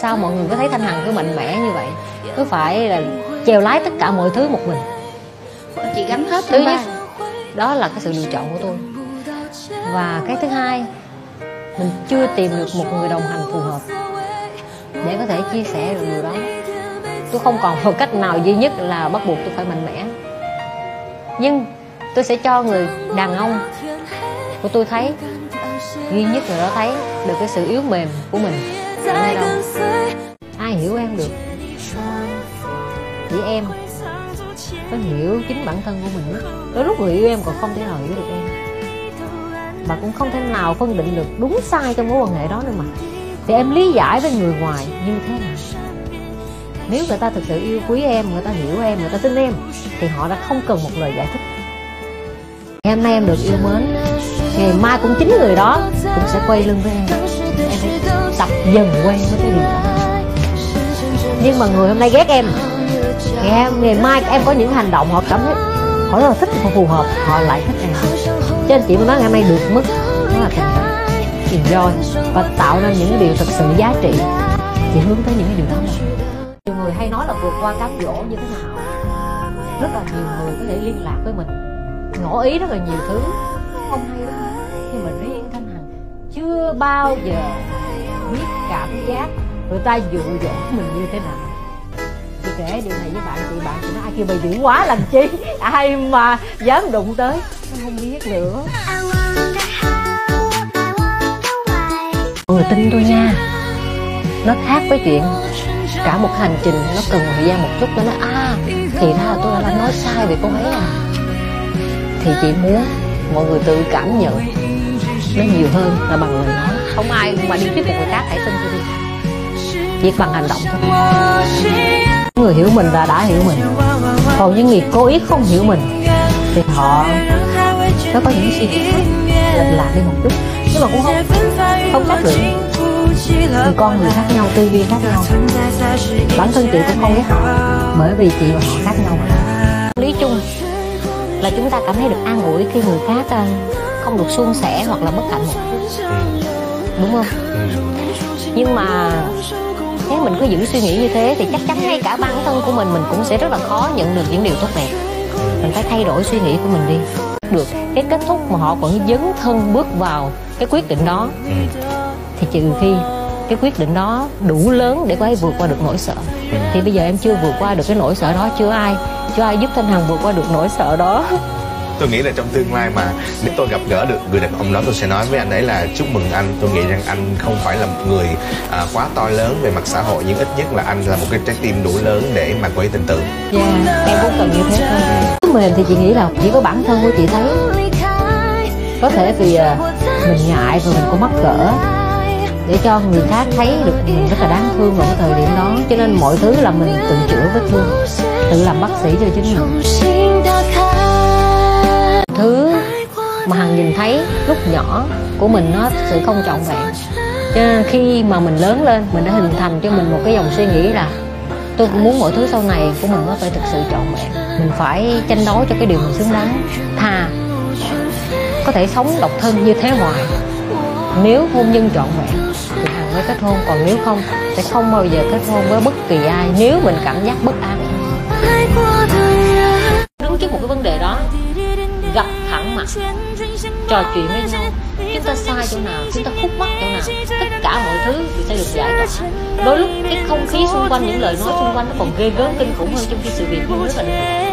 sao mọi người có thấy thanh hằng cứ mạnh mẽ như vậy? Cứ phải là chèo lái tất cả mọi thứ một mình. Chị gánh hết thứ nhất đó là cái sự lựa chọn của tôi. Và cái thứ hai mình chưa tìm được một người đồng hành phù hợp để có thể chia sẻ được điều đó. Tôi không còn một cách nào duy nhất là bắt buộc tôi phải mạnh mẽ. Nhưng tôi sẽ cho người đàn ông của tôi thấy duy nhất người đó thấy được cái sự yếu mềm của mình ai hiểu em được? Chỉ em có hiểu chính bản thân của mình đôi lúc người yêu em còn không thể nào hiểu được em. Và cũng không thể nào phân định được đúng sai trong mối quan hệ đó nữa mà. Thì em lý giải với người ngoài như thế nào? Nếu người ta thực sự yêu quý em người ta hiểu em người ta tin em thì họ đã không cần một lời giải thích. Ngày hôm nay em được yêu mến. Ngày mai cũng chính người đó cũng sẽ quay lưng với em em phải tập dần quen với cái điều đó. Nhưng mà người hôm nay ghét em. Ngày, ngày mai em có những hành động họ cảm thấy họ rất là thích họ phù hợp họ lại thích em. Cho nên chị mới nói ngày hôm nay được mức đó là tình cảm. Enjoy và tạo ra những điều thật sự giá trị. Chị hướng tới những cái điều đó mà. Nhiều người hay nói là vượt qua cám dỗ như thế nào? Rất là nhiều người có thể liên lạc với mình. Ngỏ ý rất là nhiều thứ. Không hay lắm bao giờ biết cảm giác người ta dụ dỗ mình như thế nào. Chị kể điều này với bạn, chị bạn chị nói, ai kêu mày dữ quá, làm chi? Ai mà dám đụng tới. Nó không biết nữa. Người tin tôi nha. Nó khác với chuyện cả một hành trình nó cần thời gian một chút tôi nó. À thì ra tôi đã nói sai về cô ấy à. Thì chị muốn mọi người tự cảm nhận nó nhiều hơn là bằng lời nói. Không ai mà đi thuyết phục người khác hãy tin tôi đi. Chỉ bằng hành động thôi. Người hiểu mình là đã hiểu mình. Còn những người cố ý không hiểu mình thì họ nó có những suy nghĩ khác lệch lạc đi một chút. Nhưng mà cũng không không trách được. Người con người khác nhau tư duy khác nhau. Bản thân chị cũng không ghét họ bởi vì chị và họ khác nhau lý chung là chúng ta cảm thấy được an ủi khi người khác ờ, không được suôn sẻ hoặc là bất hạnh một đúng không? Nhưng mà nếu mình cứ giữ suy nghĩ như thế thì chắc chắn ngay cả bản thân của mình mình cũng sẽ rất là khó nhận được những điều tốt đẹp. Mình phải thay đổi suy nghĩ của mình đi. Được, cái kết thúc mà họ vẫn dấn thân bước vào cái quyết định đó. Thì trừ khi cái quyết định đó đủ lớn để có thể vượt qua được nỗi sợ. Thì bây giờ em chưa vượt qua được cái nỗi sợ đó, chưa ai chưa ai giúp thanh hằng vượt qua được nỗi sợ đó tôi nghĩ là trong tương lai mà nếu tôi gặp gỡ được người đàn ông đó tôi sẽ nói với anh ấy là chúc mừng anh. Tôi nghĩ rằng anh không phải là một người à, quá to lớn về mặt xã hội nhưng ít nhất là anh là một cái trái tim đủ lớn để mà có thể tin tưởng. Yeah, em cũng cần như thế thôi. Mềm thì chị nghĩ là chỉ có bản thân của chị thấy có thể vì à, mình ngại rồi mình cũng mắc cỡ để cho người khác thấy được mình rất là đáng thương vào cái thời điểm đó. Cho nên mọi thứ là mình tự chữa vết thương tự làm bác sĩ cho chính mình thứ mà hằng nhìn thấy lúc nhỏ của mình nó sự không trọn vẹn. Cho nên khi mà mình lớn lên, mình đã hình thành cho mình một cái dòng suy nghĩ là tôi cũng muốn mọi thứ sau này của mình nó phải thực sự trọn vẹn. Mình phải tranh đấu cho cái điều mình xứng đáng. Thà có thể sống độc thân như thế hoài, nếu hôn nhân trọn vẹn thì hằng mới kết hôn. Còn nếu không, sẽ không bao giờ kết hôn với bất kỳ ai. Nếu mình cảm giác bất an. Đứng trước một cái vấn đề đó gặp thẳng mặt. Trò chuyện với nhau, chúng ta sai chỗ nào, chúng ta khúc mắc chỗ nào, tất cả mọi thứ đều sẽ được giải tỏa. Đôi lúc cái không khí xung quanh, những lời nói xung quanh nó còn ghê gớm kinh khủng hơn trong khi sự việc nó rất là đơn giản